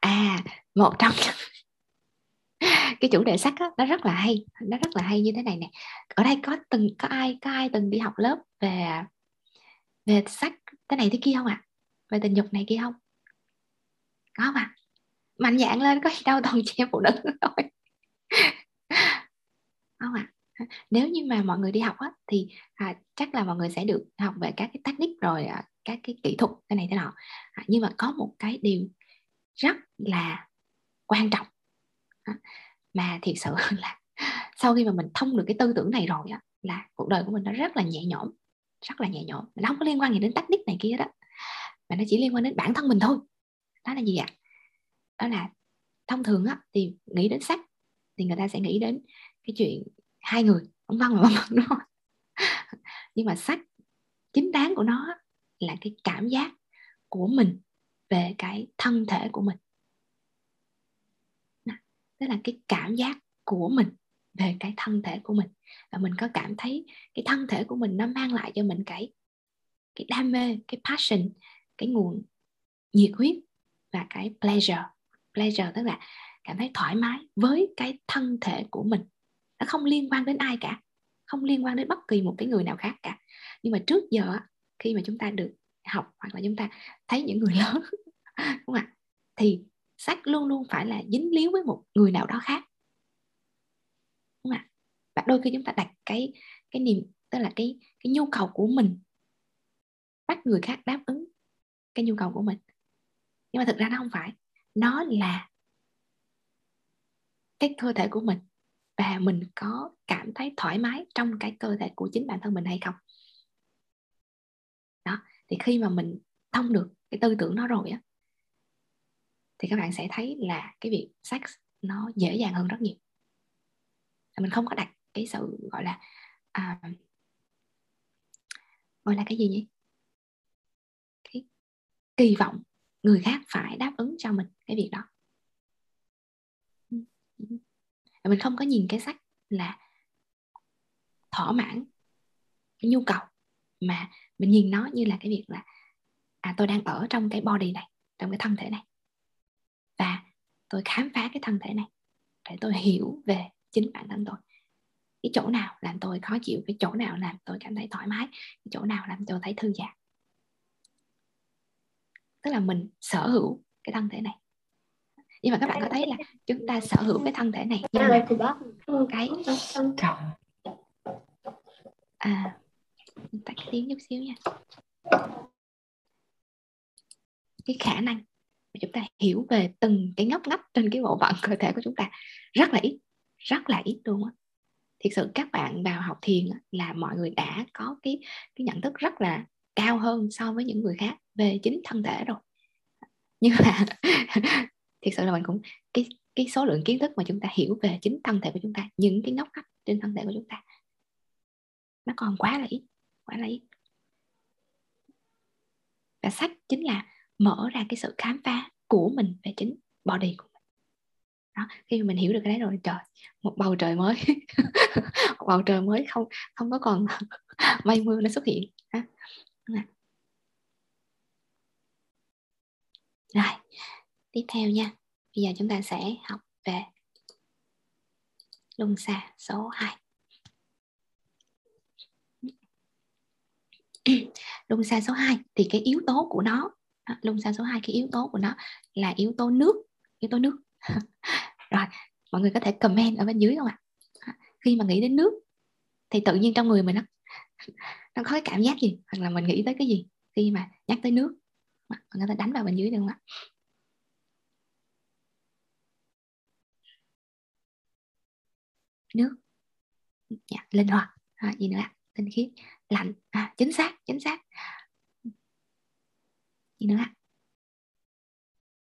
à một trong cái chủ đề sách nó rất là hay nó rất là hay như thế này nè ở đây có từng có ai có ai từng đi học lớp về về sách cái này thế kia không ạ à? về tình dục này kia không có không ạ à? mạnh dạng lên có gì đâu toàn chị em phụ nữ thôi không ạ à? nếu như mà mọi người đi học á, thì à, chắc là mọi người sẽ được học về các cái technique rồi à, các cái kỹ thuật cái này thế nọ à, nhưng mà có một cái điều rất là quan trọng. Mà thiệt sự là sau khi mà mình thông được cái tư tưởng này rồi á, là cuộc đời của mình nó rất là nhẹ nhõm rất là nhẹ nhõm. Nó không có liên quan gì đến technique này kia đó mà nó chỉ liên quan đến bản thân mình thôi. Đó là gì ạ? Đó là thông thường á thì nghĩ đến sách thì người ta sẽ nghĩ đến cái chuyện hai người ông văn và ông văn đúng không nhưng mà sách chính đáng của nó là cái cảm giác của mình về cái thân thể của mình. Đó là cái cảm giác của mình về cái thân thể của mình. Và mình có cảm thấy cái thân thể của mình nó mang lại cho mình cái cái đam mê, cái passion, cái nguồn nhiệt huyết và cái pleasure. Pleasure tức là cảm thấy thoải mái với cái thân thể của mình. Nó không liên quan đến ai cả, không liên quan đến bất kỳ một cái người nào khác cả. Nhưng mà trước giờ khi mà chúng ta được học hoặc là chúng ta thấy những người lớn, đúng không ạ? Thì sách luôn luôn phải là dính líu với một người nào đó khác, đúng không ạ? Và đôi khi chúng ta đặt cái cái niềm, tức là cái cái nhu cầu của mình bắt người khác đáp ứng cái nhu cầu của mình. Nhưng mà thực ra nó không phải, nó là cái cơ thể của mình và mình có cảm thấy thoải mái trong cái cơ thể của chính bản thân mình hay không thì khi mà mình thông được cái tư tưởng đó rồi á thì các bạn sẽ thấy là cái việc sex nó dễ dàng hơn rất nhiều. Mình không có đặt cái sự gọi là à, gọi là cái gì nhỉ? Cái kỳ vọng người khác phải đáp ứng cho mình cái việc đó. Mình không có nhìn cái sách là thỏa mãn cái nhu cầu mà mình nhìn nó như là cái việc là à tôi đang ở trong cái body này trong cái thân thể này. Và tôi khám phá cái thân thể này để tôi hiểu về chính bản thân tôi. Cái chỗ nào làm tôi khó chịu cái chỗ nào làm tôi cảm thấy thoải mái cái chỗ nào làm tôi thấy thư giãn. Tức là mình sở hữu cái thân thể này. Nhưng mà các bạn có thấy là chúng ta sở hữu cái thân thể này nhưng mà cái à tắt tiếng chút xíu nha. Cái khả năng mà chúng ta hiểu về từng cái ngóc ngách trên cái bộ phận cơ thể của chúng ta, rất là ít, rất là ít luôn á. Thực sự các bạn vào học thiền là mọi người đã có cái cái nhận thức rất là cao hơn so với những người khác về chính thân thể rồi. Nhưng mà thực sự là mình cũng, cái cái số lượng kiến thức mà chúng ta hiểu về chính thân thể của chúng ta, những cái ngóc ngách trên thân thể của chúng ta, nó còn quá là ít quá là ít và sách chính là mở ra cái sự khám phá của mình về chính body của mình. Đó, khi mà mình hiểu được cái đấy rồi, trời, một bầu trời mới. Một bầu trời mới không không có còn mây mưa nó xuất hiện. Rồi, tiếp theo nha. Bây giờ chúng ta sẽ học về luân xa số 2 luân xa số 2 thì cái yếu tố của nó à, luân xa số 2 cái yếu tố của nó là yếu tố nước yếu tố nước. Rồi mọi người có thể comment ở bên dưới không ạ? À, khi mà nghĩ đến nước thì tự nhiên trong người mình nó nó có cái cảm giác gì? Hoặc là mình nghĩ tới cái gì khi mà nhắc tới nước? Mình có thể đánh vào bên dưới được không ạ? Nước. Dạ, linh hoạt. À, gì nữa ạ? Tinh khiết lạnh. À, chính xác chính xác. Gì nữa? Ạ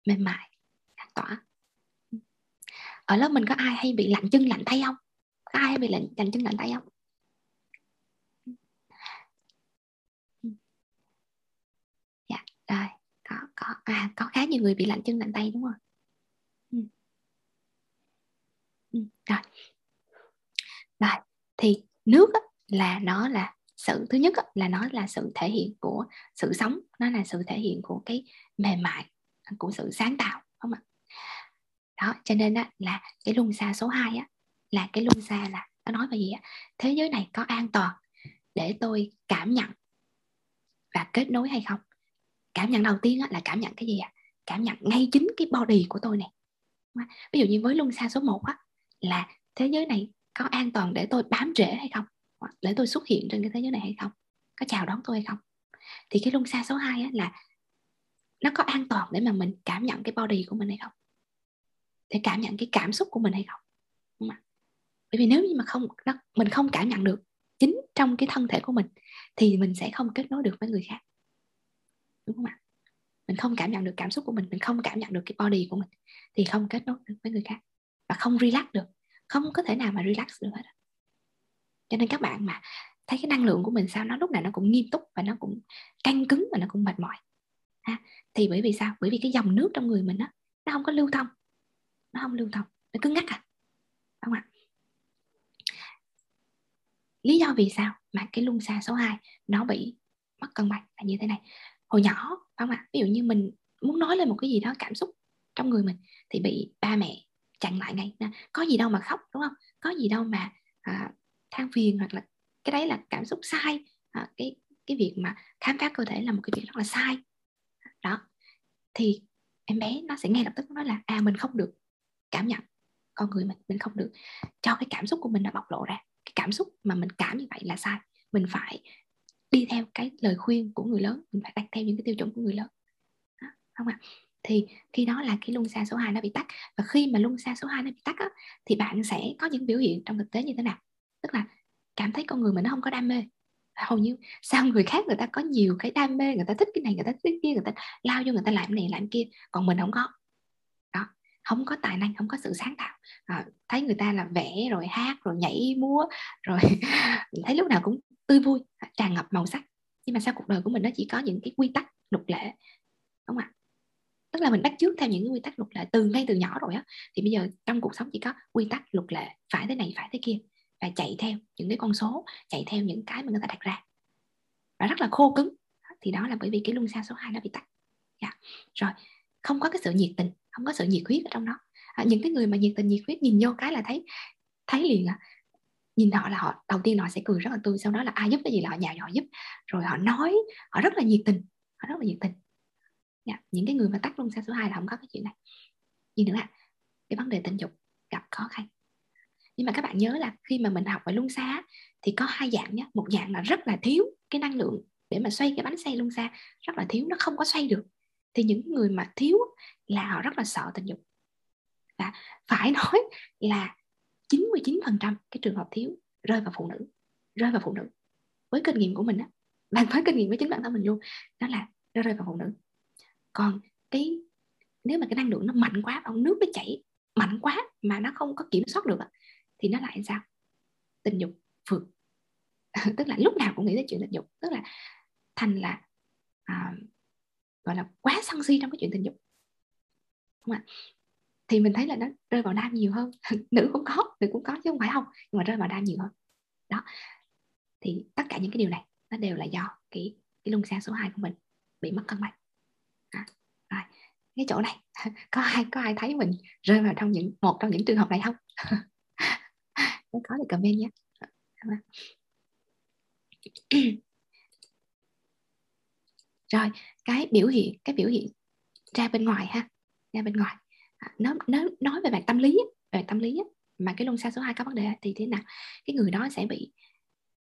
mềm mại lan tỏa. Ở lớp mình có ai hay bị lạnh chân lạnh tay không? Có ai hay bị lạnh, lạnh chân lạnh tay không? Dạ rồi. Có có. À có khá nhiều người bị lạnh chân lạnh tay đúng không? Ừ. Ừ, rồi. Rồi thì nước á, là nó là sự thứ nhất là nó là sự thể hiện của sự sống nó là sự thể hiện của cái mềm mại của sự sáng tạo không ạ? Đó cho nên á, là cái luân xa số 2 á là cái luân xa là nó nói về gì á? Thế giới này có an toàn để tôi cảm nhận và kết nối hay không? Cảm nhận đầu tiên á, là cảm nhận cái gì ạ? Cảm nhận ngay chính cái body của tôi này. Ví dụ như với luân xa số 1 á là thế giới này có an toàn để tôi bám rễ hay không? Để tôi xuất hiện trên cái thế giới này hay không? Có chào đón tôi hay không? Thì cái luân xa số 2 á, là nó có an toàn để mà mình cảm nhận cái body của mình hay không? Để cảm nhận cái cảm xúc của mình hay không? Đúng không? bởi vì nếu như mà không nó, mình không cảm nhận được chính trong cái thân thể của mình thì mình sẽ không kết nối được với người khác. Đúng không ạ? Mình không cảm nhận được cảm xúc của mình mình không cảm nhận được cái body của mình thì không kết nối được với người khác và không relax được không có thể nào mà relax được hết cho nên các bạn mà thấy cái năng lượng của mình sao nó lúc nào nó cũng nghiêm túc và nó cũng căng cứng và nó cũng mệt mỏi. Ha thì bởi vì sao? Bởi vì cái dòng nước trong người mình đó, nó không có lưu thông. Nó không lưu thông nó cứ ngắt à không ạ? Lý do vì sao mà cái luân xa số 2 nó bị mất cân bằng là như thế này. Hồi nhỏ không ạ? Ví dụ như mình muốn nói lên một cái gì đó cảm xúc trong người mình thì bị ba mẹ chặn lại ngay. Có gì đâu mà khóc đúng không? Có gì đâu mà à, than phiền hoặc là cái đấy là cảm xúc sai. À, cái cái việc mà khám phá cơ thể là một cái việc rất là sai. Đó. Thì em bé nó sẽ ngay lập tức nói là à mình không được cảm nhận con người mình mình không được. Cho cái cảm xúc của mình nó bộc lộ ra. Cái cảm xúc mà mình cảm như vậy là sai. Mình phải đi theo cái lời khuyên của người lớn. Mình phải đặt theo những cái tiêu chuẩn của người lớn. Đó, không ạ? À? thì khi đó là cái luân xa số 2 nó bị tắt. Và khi mà luân xa số 2 nó bị tắt á, thì bạn sẽ có những biểu hiện trong thực tế như thế nào? Tức là cảm thấy con người mình nó không có đam mê. Hầu như sao người khác người ta có nhiều cái đam mê người ta thích cái này người ta thích cái kia người ta lao vô người ta làm này làm kia còn mình không có. Đó không có tài năng không có sự sáng tạo. À, thấy người ta là vẽ rồi hát rồi nhảy múa rồi thấy lúc nào cũng tươi vui tràn ngập màu sắc. Nhưng mà sao cuộc đời của mình nó chỉ có những cái quy tắc luật lệ? Đúng không ạ? Tức là mình bắt chước theo những cái quy tắc luật lệ từ ngay từ nhỏ rồi á. Thì bây giờ trong cuộc sống chỉ có quy tắc luật lệ phải thế này phải thế kia và chạy theo những cái con số chạy theo những cái mà người ta đặt ra. Và rất là khô cứng. Thì đó là bởi vì cái luân xa số 2 nó bị tắt. Dạ. rồi không có cái sự nhiệt tình không có sự nhiệt huyết ở trong đó à, những cái người mà nhiệt tình nhiệt huyết nhìn vô cái là thấy thấy liền à. Nhìn họ là họ đầu tiên họ sẽ cười rất là tươi sau đó là ai giúp cái gì là họ nhào họ giúp. Rồi họ nói họ rất là nhiệt tình họ rất là nhiệt tình. Dạ. những cái người mà tắt luân xa số 2 là không có cái chuyện này. Gì nữa ạ à? cái vấn đề tình dục gặp khó khăn nhưng mà các bạn nhớ là khi mà mình học về luân xa thì có hai dạng nhé một dạng là rất là thiếu cái năng lượng để mà xoay cái bánh xe luân xa, rất là thiếu, nó không có xoay được. Thì những người mà thiếu là họ rất là sợ tình dục. Và phải nói là 99% cái trường hợp thiếu rơi vào phụ nữ, rơi vào phụ nữ. Với kinh nghiệm của mình á, bạn với kinh nghiệm với chính bản thân mình luôn, đó là nó rơi vào phụ nữ. Còn cái, nếu mà cái năng lượng nó mạnh quá ông nước nó chảy mạnh quá mà nó không có kiểm soát được thì nó lại sao tình dục phượt tức là lúc nào cũng nghĩ tới chuyện tình dục. Tức là thành là à, gọi là quá sân si trong cái chuyện tình dục. Không ạ? Thì mình thấy là nó rơi vào nam nhiều hơn. Nữ cũng có nữ cũng có chứ không phải không nhưng mà rơi vào nam nhiều hơn. Đó. Thì tất cả những cái điều này nó đều là do cái cái luân xa số 2 của mình bị mất cân bằng. À, rồi cái chỗ này có ai có ai thấy mình rơi vào trong những một trong những trường hợp này không? Có thì comment nhé. Dạ vâng. Rồi, cái biểu hiện, cái biểu hiện ra bên ngoài ha, ra bên ngoài. À, nó nó nói về mặt tâm lý về tâm lý mà cái luân xa số 2 có vấn đề thì thế nào? Cái người đó sẽ bị,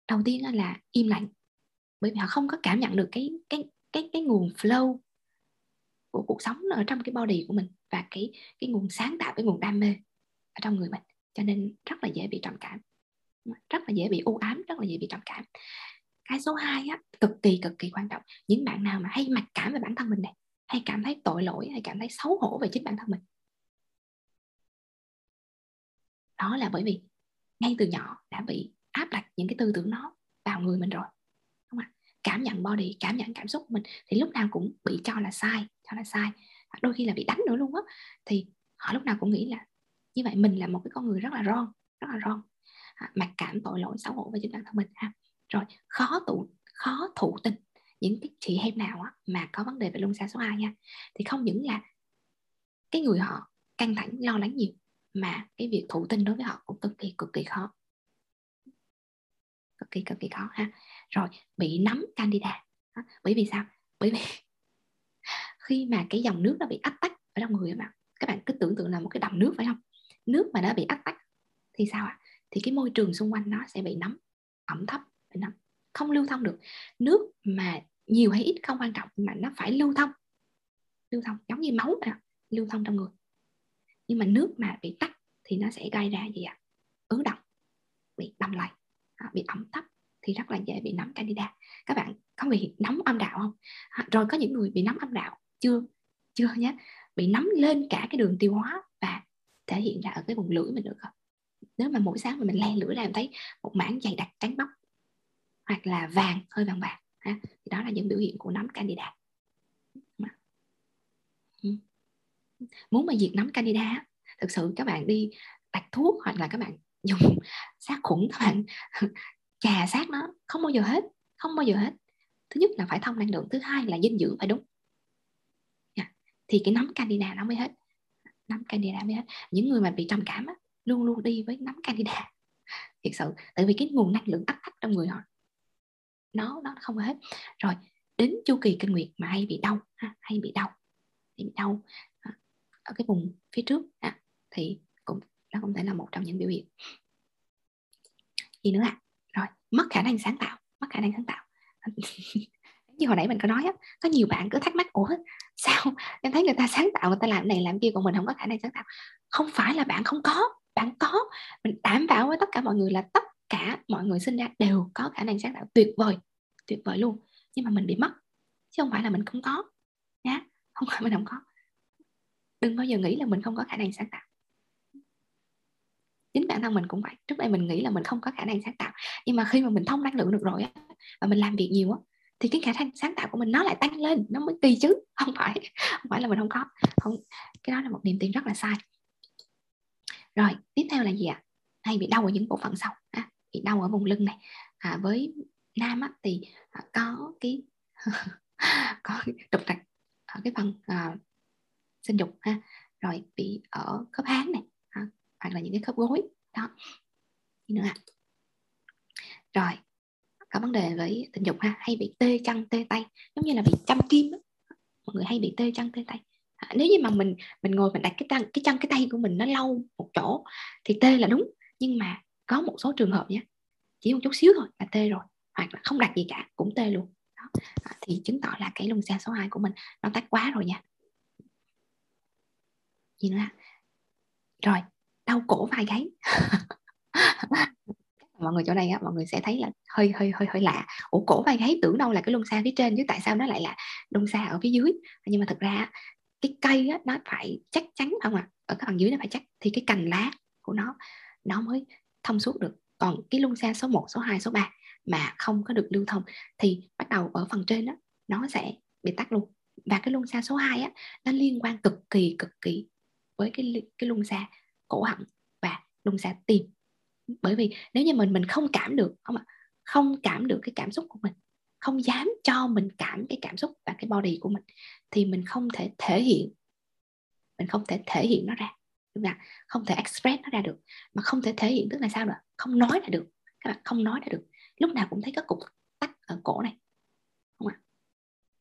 đầu tiên là im lặng, bởi vì họ không có cảm nhận được cái cái cái cái nguồn flow của cuộc sống ở trong cái body của mình và cái cái nguồn sáng tạo, cái nguồn đam mê ở trong người mình cho nên rất là dễ bị trầm cảm. Rất là dễ bị u ám, rất là dễ bị trầm cảm. Cái số 2 á, cực kỳ cực kỳ quan trọng. Những bạn nào mà hay mặc cảm về bản thân mình này, hay cảm thấy tội lỗi, hay cảm thấy xấu hổ về chính bản thân mình. Đó là bởi vì ngay từ nhỏ đã bị áp đặt những cái tư tưởng nó vào người mình rồi, đúng không ạ? Cảm nhận body, cảm nhận cảm xúc của mình thì lúc nào cũng bị cho là sai, cho là sai. Đôi khi là bị đánh nữa luôn á. Thì họ lúc nào cũng nghĩ là như vậy mình là một cái con người rất là ron rất là ron. À, mặc cảm tội lỗi xấu hổ với chính bản thân mình. Ha rồi khó tụ khó thụ tình. Những cái chị em nào á, mà có vấn đề về luân xa số 2 nha thì không những là cái người họ căng thẳng lo lắng nhiều mà cái việc thụ tinh đối với họ cũng cực kỳ cực kỳ khó. Cực kỳ cực kỳ khó ha. Rồi bị nấm candida. Bởi vì sao? Bởi vì khi mà cái dòng nước nó bị ách tắc ở trong người các bạn các bạn cứ tưởng tượng là một cái đầm nước phải không? Nước mà nó bị ách tắc thì sao ạ? À? thì cái môi trường xung quanh nó sẽ bị nấm ẩm thấp bị nấm không lưu thông được. Nước mà nhiều hay ít không quan trọng mà nó phải lưu thông. Lưu thông giống như máu vậy lưu thông trong người. Nhưng mà nước mà bị tắc thì nó sẽ gây ra gì ạ? À? ứ động bị đầm lại à, bị ẩm thấp thì rất là dễ bị nấm candida. Các bạn có bị nấm âm đạo không? À, rồi có những người bị nấm âm đạo chưa? Chưa nhé. Bị nấm lên cả cái đường tiêu hóa thể hiện ra ở cái vùng lưỡi mình được không? Nếu mà mỗi sáng mà mình len lưỡi ra mình thấy một mảng dày đặc trắng bóc hoặc là vàng, hơi vàng vàng ha, thì đó là những biểu hiện của nấm candida. Ừ. Muốn mà diệt nấm candida thực sự các bạn đi đặt thuốc hoặc là các bạn dùng sát khuẩn, các bạn chà sát nó, không bao giờ hết, không bao giờ hết. Thứ nhất là phải thông năng lượng, thứ hai là dinh dưỡng phải đúng. Dạ. Thì cái nấm candida nó mới hết nấm candida mới hết những người mà bị trầm cảm á, luôn luôn đi với nấm candida thiệt sự tại vì cái nguồn năng lượng áp thấp trong người họ nó nó không hết. Rồi đến chu kỳ kinh nguyệt mà hay bị đau ha, hay bị đau hay bị đau à, ở cái vùng phía trước ha, thì cũng nó cũng thể là một trong những biểu hiện. Gì nữa ạ? À? rồi mất khả năng sáng tạo mất khả năng sáng tạo. như hồi nãy mình có nói á, có nhiều bạn cứ thắc mắc, ủa, sao? Em thấy người ta sáng tạo, người ta làm này làm kia, còn mình không có khả năng sáng tạo. Không phải là bạn không có, bạn có. Mình đảm bảo với tất cả mọi người là tất cả mọi người sinh ra đều có khả năng sáng tạo. Tuyệt vời tuyệt vời luôn. Nhưng mà mình bị mất, chứ không phải là mình không có. Nhá, không phải mình không có. Đừng bao giờ nghĩ là mình không có khả năng sáng tạo. Chính bản thân mình cũng vậy. Trước đây mình nghĩ là mình không có khả năng sáng tạo. Nhưng mà khi mà mình thông năng lượng được rồi á, và mình làm việc nhiều á thì cái khả năng sáng tạo của mình nó lại tăng lên nó mới kỳ chứ không phải không phải là mình không có không cái đó là một niềm tin rất là sai. Rồi tiếp theo là gì ạ? Hay bị đau ở những bộ phận sau. À, bị đau ở vùng lưng này. À, với nam á, thì à, có cái có trục trặc ở cái phần à, sinh dục ha. Rồi bị ở khớp háng này à, hoặc là những cái khớp gối đó. Gì nữa à. rồi có vấn đề với tình dục ha hay bị tê chân tê tay giống như là bị chăm kim đó. mọi người hay bị tê chân tê tay. À, nếu như mà mình mình ngồi mình đặt cái chân cái chân cái tay của mình nó lâu một chỗ thì tê là đúng nhưng mà có một số trường hợp nhé chỉ một chút xíu thôi là tê rồi hoặc là không đặt gì cả cũng tê luôn. Đó. À, thì chứng tỏ là cái lung xa số 2 của mình nó tắt quá rồi nha. Gì nữa rồi đau cổ vai gáy. mọi người chỗ này á mọi người sẽ thấy là hơi hơi hơi hơi lạ. Ủa cổ vai gáy tưởng đâu là cái lông xa phía trên chứ tại sao nó lại là lông xa ở phía dưới? Nhưng mà thực ra cái cây á, nó phải chắc chắn không ạ à? ở cái phần dưới nó phải chắc thì cái cành lá của nó nó mới thông suốt được. Còn cái lông xa số 1, số 2, số 3 mà không có được lưu thông thì bắt đầu ở phần trên đó nó sẽ bị tắt luôn. Và cái lông xa số 2 á nó liên quan cực kỳ cực kỳ với cái cái lông xa cổ họng và lông xa tim bởi vì nếu như mình mình không cảm được không ạ, không cảm được cái cảm xúc của mình, không dám cho mình cảm cái cảm xúc và cái body của mình, thì mình không thể thể hiện, mình không thể thể hiện nó ra, đúng không? không thể express nó ra được, mà không thể thể hiện tức là sao nữa? Không nói ra được, các bạn không nói ra được. Lúc nào cũng thấy các cục tắc ở cổ này không ạ?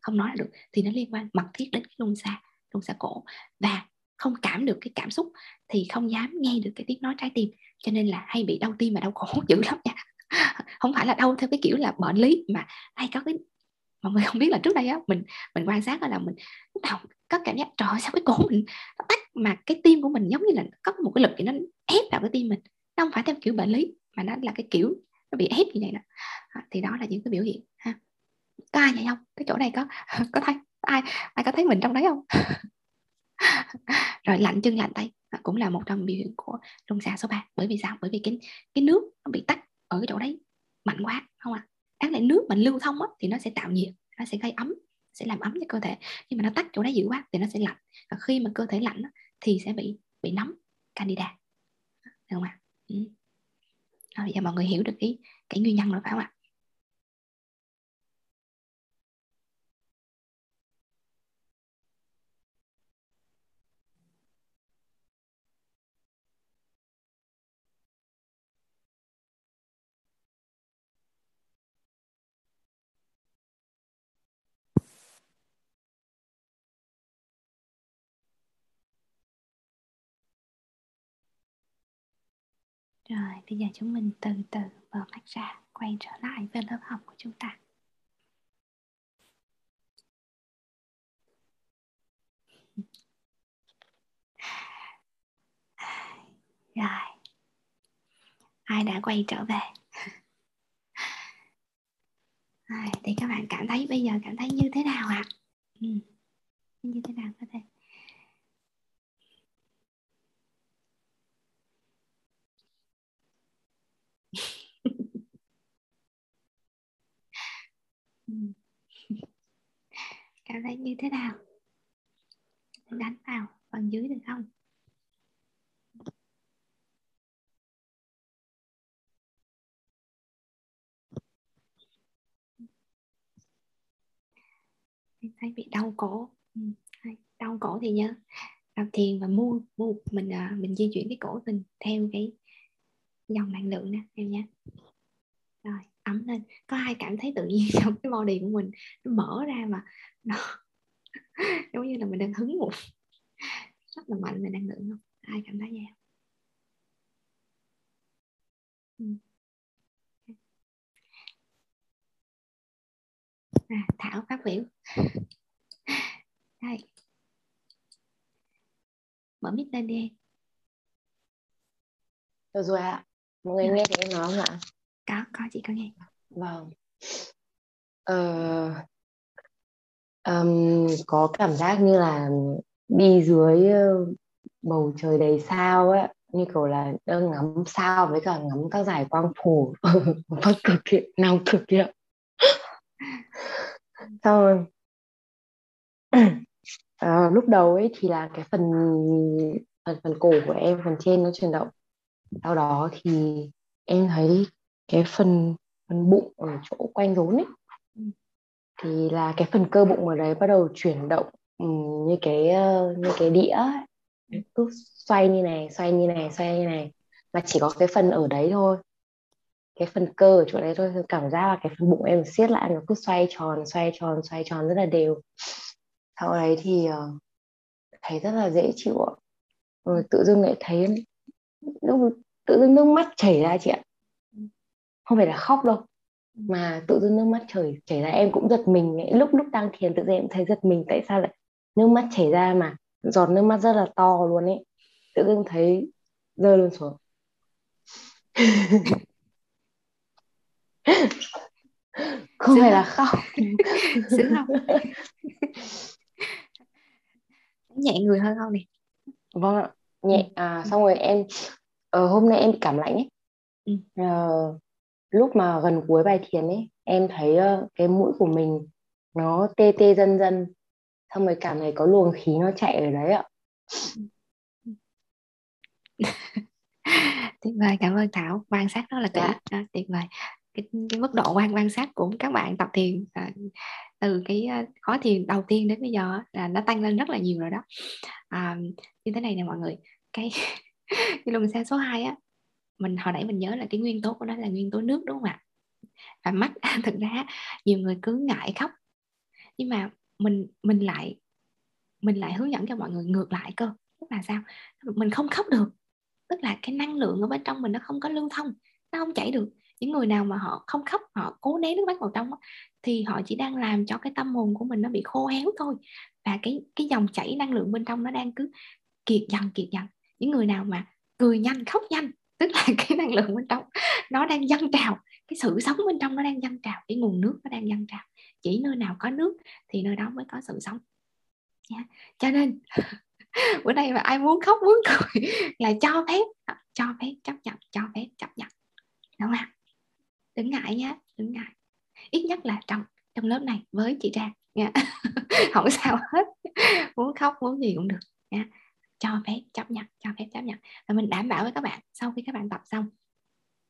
Không nói ra được, thì nó liên quan mật thiết đến cái lung xa lung xa cổ. Và không cảm được cái cảm xúc thì không dám nghe được cái tiếng nói trái tim. Cho nên là hay bị đau tim mà đau cổ dữ lắm nha. Không phải là đau theo cái kiểu là bệnh lý mà hay có cái, mọi người không biết là trước đây á, mình mình quan sát là mình, lúc nào có cảm giác, trời sao cái cổ mình nó tắt mà cái tim của mình giống như là có một cái lực gì nó ép vào cái tim mình. Nó không phải theo kiểu bệnh lý mà nó là cái kiểu nó bị ép như vậy đó. À, thì đó là những cái biểu hiện, ha. Có ai vậy không? Cái chỗ này có có thấy, ai ai có thấy mình trong đấy không? rồi lạnh chân lạnh tay à, cũng là một trong biểu hiện của rung xạ số 3 bởi vì sao bởi vì cái cái nước nó bị tắt ở cái chỗ đấy mạnh quá không ạ à? đáng lẽ nước mình lưu thông á, thì nó sẽ tạo nhiệt nó sẽ gây ấm sẽ làm ấm cho cơ thể nhưng mà nó tắt chỗ đấy dữ quá thì nó sẽ lạnh và khi mà cơ thể lạnh á, thì sẽ bị bị nóng candida được không ạ à? ừ. rồi giờ mọi người hiểu được cái cái nguyên nhân rồi phải không ạ rồi bây giờ chúng mình từ từ mở mắt ra quay trở lại với lớp học của chúng ta rồi ai đã quay trở về rồi, thì các bạn cảm thấy bây giờ cảm thấy như thế nào ạ à? ừ. như thế nào có thể Ừ. cảm thấy như thế nào? Đánh vào phần dưới được không? Thấy bị đau cổ. Ừ, đau cổ thì nhớ. Tập thiền và mua mua mình à, mình di chuyển cái cổ mình theo cái dòng năng lượng nè, em nhé. Rồi ấm lên có ai cảm thấy tự nhiên trong cái body của mình nó mở ra mà nó giống như là mình đang hứng một rất là mạnh về năng lượng không ai cảm thấy vậy không? Ừ. à, thảo phát biểu. Đây. Mở mic lên đi được rồi ạ. Mọi người nghe thấy em nói không ạ? Có có chị có nghe. Vâng. Ờ, um, có cảm giác như là đi dưới bầu trời đầy sao ấy như kiểu là đang ngắm sao với cả ngắm các giải quang phổ bắc cực kia nam cực kia xong rồi à, lúc đầu ấy thì là cái phần phần phần cổ của em phần trên nó chuyển động. Sau đó thì em thấy cái phần phần bụng ở chỗ quanh rốn ấy. Thì là cái phần cơ bụng ở đấy bắt đầu chuyển động um, như cái uh, như cái đĩa ấy. cứ xoay như này xoay như này xoay như này. Mà chỉ có cái phần ở đấy thôi. Cái phần cơ ở chỗ đấy thôi. Cảm giác là cái phần bụng em siết lại nó cứ xoay tròn xoay tròn xoay tròn rất là đều. Sau đấy thì uh, thấy rất là dễ chịu ạ. Rồi tự dưng lại thấy lúc tự dưng nước mắt chảy ra chị ạ không phải là khóc đâu mà tự dưng nước mắt chảy chảy ra. Em cũng giật mình ấy. lúc lúc đang thiền tự dưng em thấy giật mình tại sao lại nước mắt chảy ra mà giọt nước mắt rất là to luôn ấy. Tự dưng thấy rơi luôn xuống. Không phải là khóc. Sướng không nhẹ người hơn không nè vâng ạ. Nhẹ à xong rồi em ờ, hôm nay em bị cảm lạnh ấy. Ừ. ờ, lúc mà gần cuối bài thiền ấy em thấy uh, cái mũi của mình nó tê tê dần dần xong rồi cảm thấy có luồng khí nó chạy ở đấy ạ. Tuyệt vời cảm ơn thảo. Quan sát rất là kỹ. Dạ. à, tuyệt vời. Cái, cái mức độ quan quan sát của các bạn tập thiền à, từ cái à, khó thiền đầu tiên đến bây giờ là nó tăng lên rất là nhiều rồi đó. À, như thế này nè mọi người. Cái cái luồng xa số 2 á mình, hồi nãy mình nhớ là cái nguyên tố của nó là nguyên tố nước, đúng không ạ? Và mắt, thực ra nhiều người cứ ngại khóc. Nhưng mà mình mình lại mình lại hướng dẫn cho mọi người ngược lại cơ. Tức là sao? Mình không khóc được. Tức là cái năng lượng ở bên trong mình nó không có lưu thông, nó không chảy được. Những người nào mà họ không khóc, họ cố nén nước mắt vào trong thì họ chỉ đang làm cho cái tâm hồn của mình nó bị khô héo thôi. Và cái cái dòng chảy năng lượng bên trong nó đang cứ kiệt dần kiệt dần. Những người nào mà cười nhanh, khóc nhanh tức là cái năng lượng bên trong nó đang dâng trào, cái sự sống bên trong nó đang dâng trào, cái nguồn nước nó đang dâng trào. Chỉ nơi nào có nước thì nơi đó mới có sự sống. Yeah. cho nên, bữa nay mà ai muốn khóc, muốn cười là cho phép cho phép, chấp nhận, cho phép, chấp nhận. Đúng không ạ? Đừng ngại nhé đừng ngại. Ít nhất là trong trong lớp này với chị Trang. Nha. Không sao hết. Muốn khóc, muốn gì cũng được. Nha cho phép chấp nhận, cho phép chấp nhận. Và mình đảm bảo với các bạn, sau khi các bạn tập xong,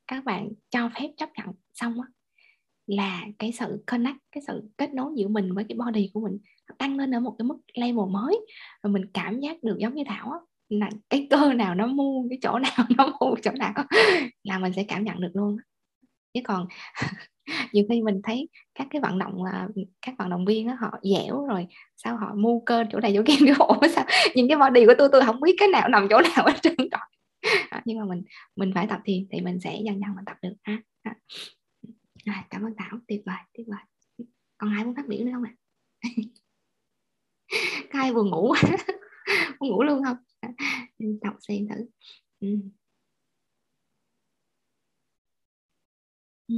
các bạn cho phép chấp nhận xong á, là cái sự connect, cái sự kết nối giữa mình với cái body của mình tăng lên ở một cái mức level mới. Và mình cảm giác được giống như thảo á, là cái cơ nào nó mu, cái chỗ nào nó mu chỗ nào là mình sẽ cảm nhận được luôn chứ còn nhiều khi mình thấy các cái vận động là các vận động viên đó, họ dẻo rồi sao họ mu cơ chỗ này chỗ kia cái ổ sao nhìn cái body của tôi tôi không biết cái nào nằm chỗ nào hết trơn rồi. À, nhưng mà mình mình phải tập thiền thì mình sẽ dần dần mình tập được. Ha à, à. cảm ơn thảo. Tuyệt vời tuyệt vời. Còn ai muốn phát biểu nữa không ạ? À? có ai buồn ngủ muốn ngủ luôn không? À, đọc xem thử. Ừ. Ừ.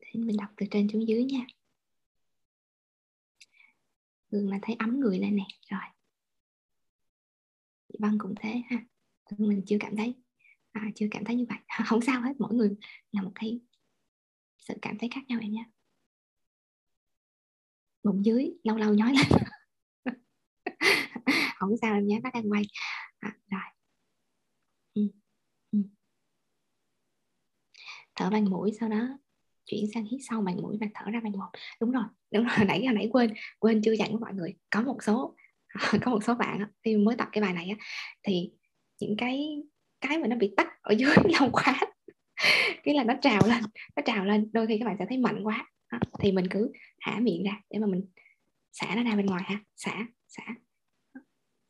Thì mình đọc từ trên xuống dưới nha. Thường là thấy ấm người lên nè. Rồi. Chị văn cũng thế ha. Mình chưa cảm thấy à, chưa cảm thấy như vậy. Không sao hết mỗi người là một cái sự cảm thấy khác nhau em nhé. Bụng dưới lâu lâu nhói lên. Không sao em nhé nó đang quay. À, rồi ừ. Ừ thở bằng mũi sau đó, chuyển sang hít sâu bằng mũi và thở ra bằng một. Đúng rồi đúng rồi, nãy nãy quên quên chưa dặn với mọi người. Có một số, có một số bạn khi mới tập cái bài này thì những cái cái mà nó bị tắt ở dưới lòng quá cái là nó trào lên, nó trào lên. Đôi khi các bạn sẽ thấy mạnh quá thì mình cứ thả miệng ra để mà mình xả nó ra bên ngoài ha, xả xả.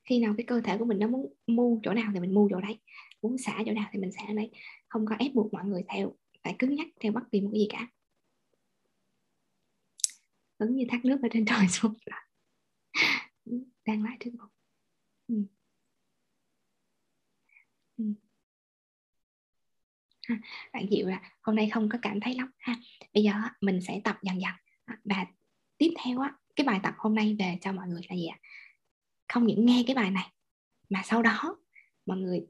Khi nào cái cơ thể của mình nó muốn mu chỗ nào thì mình mu chỗ đấy, muốn xả chỗ nào thì mình xả đấy. Không có ép buộc mọi người theo phải cứng nhắc theo bất kỳ một cái gì cả. Cứng như thác nước ở trên trời xuống. Đang lại trước bụng ừ. Ừ. Ha, bạn Diệu là hôm nay không có cảm thấy lắm ha. Bây giờ mình sẽ tập dần dần. À, và tiếp theo á cái bài tập hôm nay về cho mọi người là gì ạ? Không những nghe cái bài này mà sau đó mọi người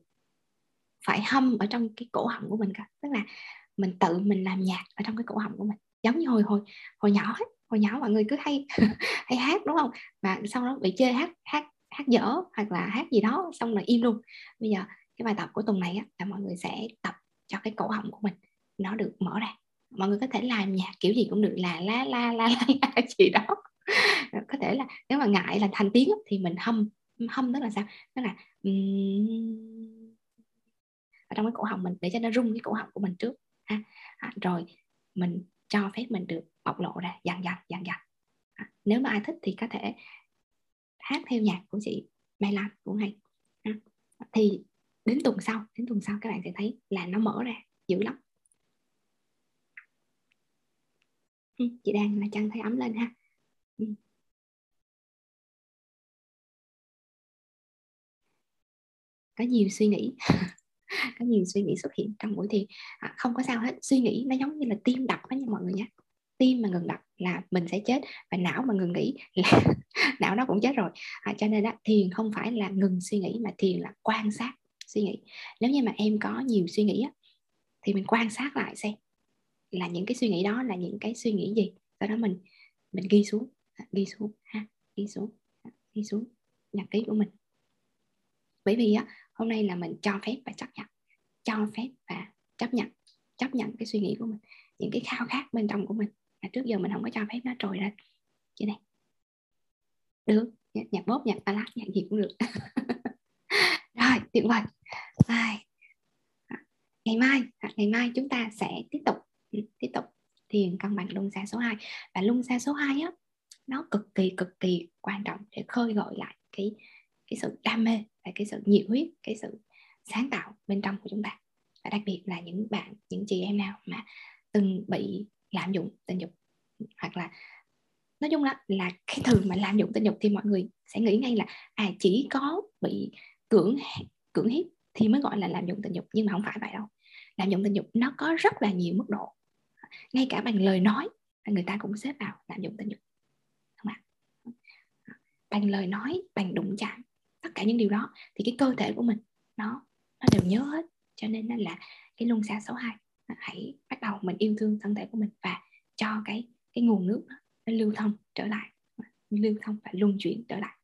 phải hâm ở trong cái cổ họng của mình cả tức là mình tự mình làm nhạc ở trong cái cổ họng của mình giống như hồi hồi hồi nhỏ ấy. hồi nhỏ mọi người cứ hay hay hát đúng không? Và sau đó bị chơi hát hát hát dở hoặc là hát gì đó xong rồi im luôn. Bây giờ cái bài tập của tuần này á, là mọi người sẽ tập cho cái cổ họng của mình nó được mở ra. Mọi người có thể làm nhạc kiểu gì cũng được là la la la la, la gì đó. Có thể là nếu mà ngại là thành tiếng thì mình hâm hâm tức là sao? Tức là um, ở trong cái cổ họng mình để cho nó rung cái cổ họng của mình trước ha. À, rồi mình cho phép mình được bộc lộ ra dần dần dần dần. À, nếu mà ai thích thì có thể hát theo nhạc của chị Mai Lan cũng hay. À, thì đến tuần sau đến tuần sau các bạn sẽ thấy là nó mở ra dữ lắm. Ừ, chị đang là chân thấy ấm lên ha. Ừ. có nhiều suy nghĩ. có nhiều suy nghĩ xuất hiện trong buổi thiền à, không có sao hết. Suy nghĩ nó giống như là tim đập đó nha mọi người nhé tim mà ngừng đập là mình sẽ chết và não mà ngừng nghĩ là não nó cũng chết rồi. À, cho nên đó thiền không phải là ngừng suy nghĩ mà thiền là quan sát suy nghĩ. Nếu như mà em có nhiều suy nghĩ á, thì mình quan sát lại xem là những cái suy nghĩ đó là những cái suy nghĩ gì. Sau đó mình mình ghi xuống. À, ghi xuống ha ghi xuống à, ghi xuống nhật ký của mình. Bởi vì á hôm nay là mình cho phép và chấp nhận. Cho phép và chấp nhận. Chấp nhận cái suy nghĩ của mình, những cái khao khát bên trong của mình. Mà trước giờ mình không có cho phép nó trồi lên. Như này. Được. Nhạc bóp, nhạc ballad, nhạc gì cũng được. Rồi, tuyệt vời. Ai. À, ngày mai à, ngày mai chúng ta sẽ tiếp tục. Ừ, tiếp tục. Thiền cân bằng luân xa số 2 và luân xa số 2 á, nó cực kỳ cực kỳ quan trọng để khơi gọi lại cái cái sự đam mê và cái sự nhiệt huyết, cái sự sáng tạo bên trong của chúng ta. Và đặc biệt là những bạn, những chị em nào mà từng bị lạm dụng tình dục, hoặc là nói chung là là cái từ mà lạm dụng tình dục thì mọi người sẽ nghĩ ngay là à chỉ có bị cưỡng cưỡng hiếp thì mới gọi là lạm dụng tình dục. Nhưng mà không phải vậy đâu. Lạm dụng tình dục nó có rất là nhiều mức độ. Ngay cả bằng lời nói, người ta cũng xếp vào lạm dụng tình dục. Không ạ? Bằng lời nói, bằng đụng chạm tất cả những điều đó, thì cái cơ thể của mình, nó nó đều nhớ hết. Cho nên là cái luân xa số 2 hãy bắt đầu mình yêu thương thân thể của mình và cho cái cái nguồn nước nó lưu thông trở lại, lưu thông và luân chuyển trở lại.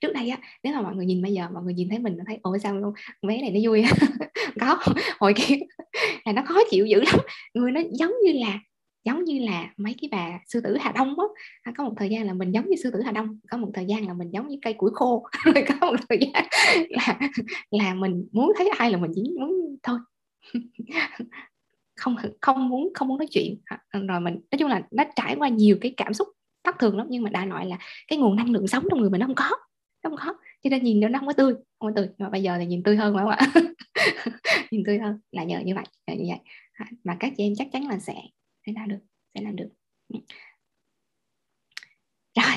Trước đây á, nếu mà mọi người nhìn bây giờ, mọi người nhìn thấy mình thấy, ôi, sao luôn bé này nó vui có, hồi kia là nó khó chịu dữ lắm. Người nó giống như là giống như là mấy cái bà sư tử Hà Đông á. À, có một thời gian là mình giống như sư tử Hà Đông, có một thời gian là mình giống như cây củi khô. Rồi có một thời gian là là mình muốn thấy ai là mình chỉ muốn thôi. Không không muốn không muốn nói chuyện. À, rồi mình, nói chung là nó trải qua nhiều cái cảm xúc thất thường lắm, nhưng mà đại loại là cái nguồn năng lượng sống trong người mình nó không có, nó không có. Cho nên nhìn nó không có tươi, không có tươi. Mà bây giờ thì nhìn tươi hơn phải không ạ? Nhìn tươi hơn, là nhờ như vậy, nhờ như vậy. À, mà các chị em chắc chắn là sẽ sẽ làm được sẽ làm được. Rồi.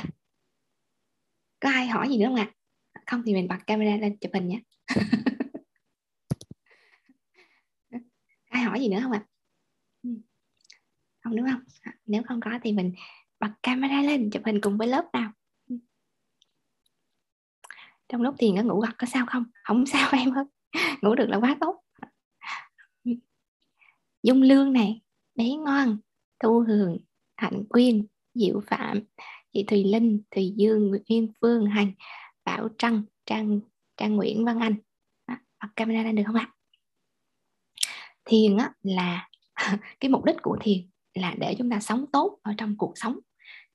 Có ai hỏi gì nữa không ạ? À? không thì mình bật camera lên chụp hình nhé. Ai hỏi gì nữa không ạ? À? không đúng không? À, nếu không có thì mình bật camera lên chụp hình cùng với lớp nào? Trong lúc thiền nó ngủ gật có sao không? Không sao em ơi. Ngủ được là quá tốt. Dung lương này bé ngoan thu hường hạnh quyên diệu phạm. Chị thùy linh thùy dương nguyễn phương hành bảo trăng trang trang nguyễn văn anh. Bật camera lên được không ạ? Thiền á, là cái mục đích của thiền là để chúng ta sống tốt ở trong cuộc sống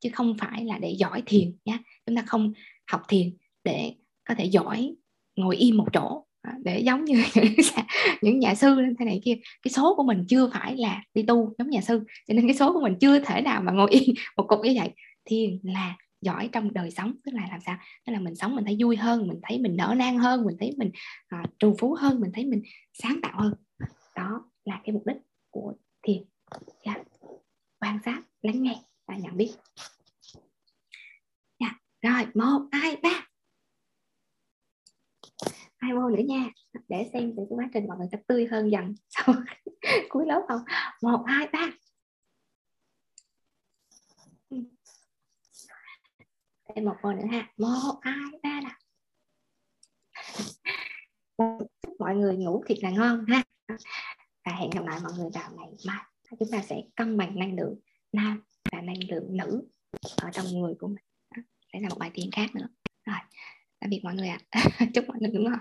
chứ không phải là để giỏi thiền nhé chúng ta không học thiền để có thể giỏi ngồi im một chỗ. Ờ, để giống như những nhà sư thế này kia cái số của mình chưa phải là đi tu giống nhà sư cho nên cái số của mình chưa thể nào mà ngồi yên một cục như vậy thiền là giỏi trong đời sống tức là làm sao tức là mình sống mình thấy vui hơn mình thấy mình nở nang hơn mình thấy mình à, trù phú hơn mình thấy mình sáng tạo hơn đó là cái mục đích của thiền yeah. Dạ. quan sát lắng nghe và nhận biết yeah. Dạ. rồi một hai ba hai môn nữa nha. Để xem thì cái quá trình mọi người sẽ tươi hơn dần sau cuối lớp không? Một, hai, ba. Thêm một môn nữa ha. Một, hai, ba là chúc mọi người ngủ thiệt là ngon ha. Và hẹn gặp lại mọi người vào ngày mai. Chúng ta sẽ cân bằng năng lượng nam và năng lượng nữ ở trong người của mình. Đó. sẽ là một bài thiền khác nữa. Rồi tạm biệt mọi người ạ à. chúc mọi người ngủ ngon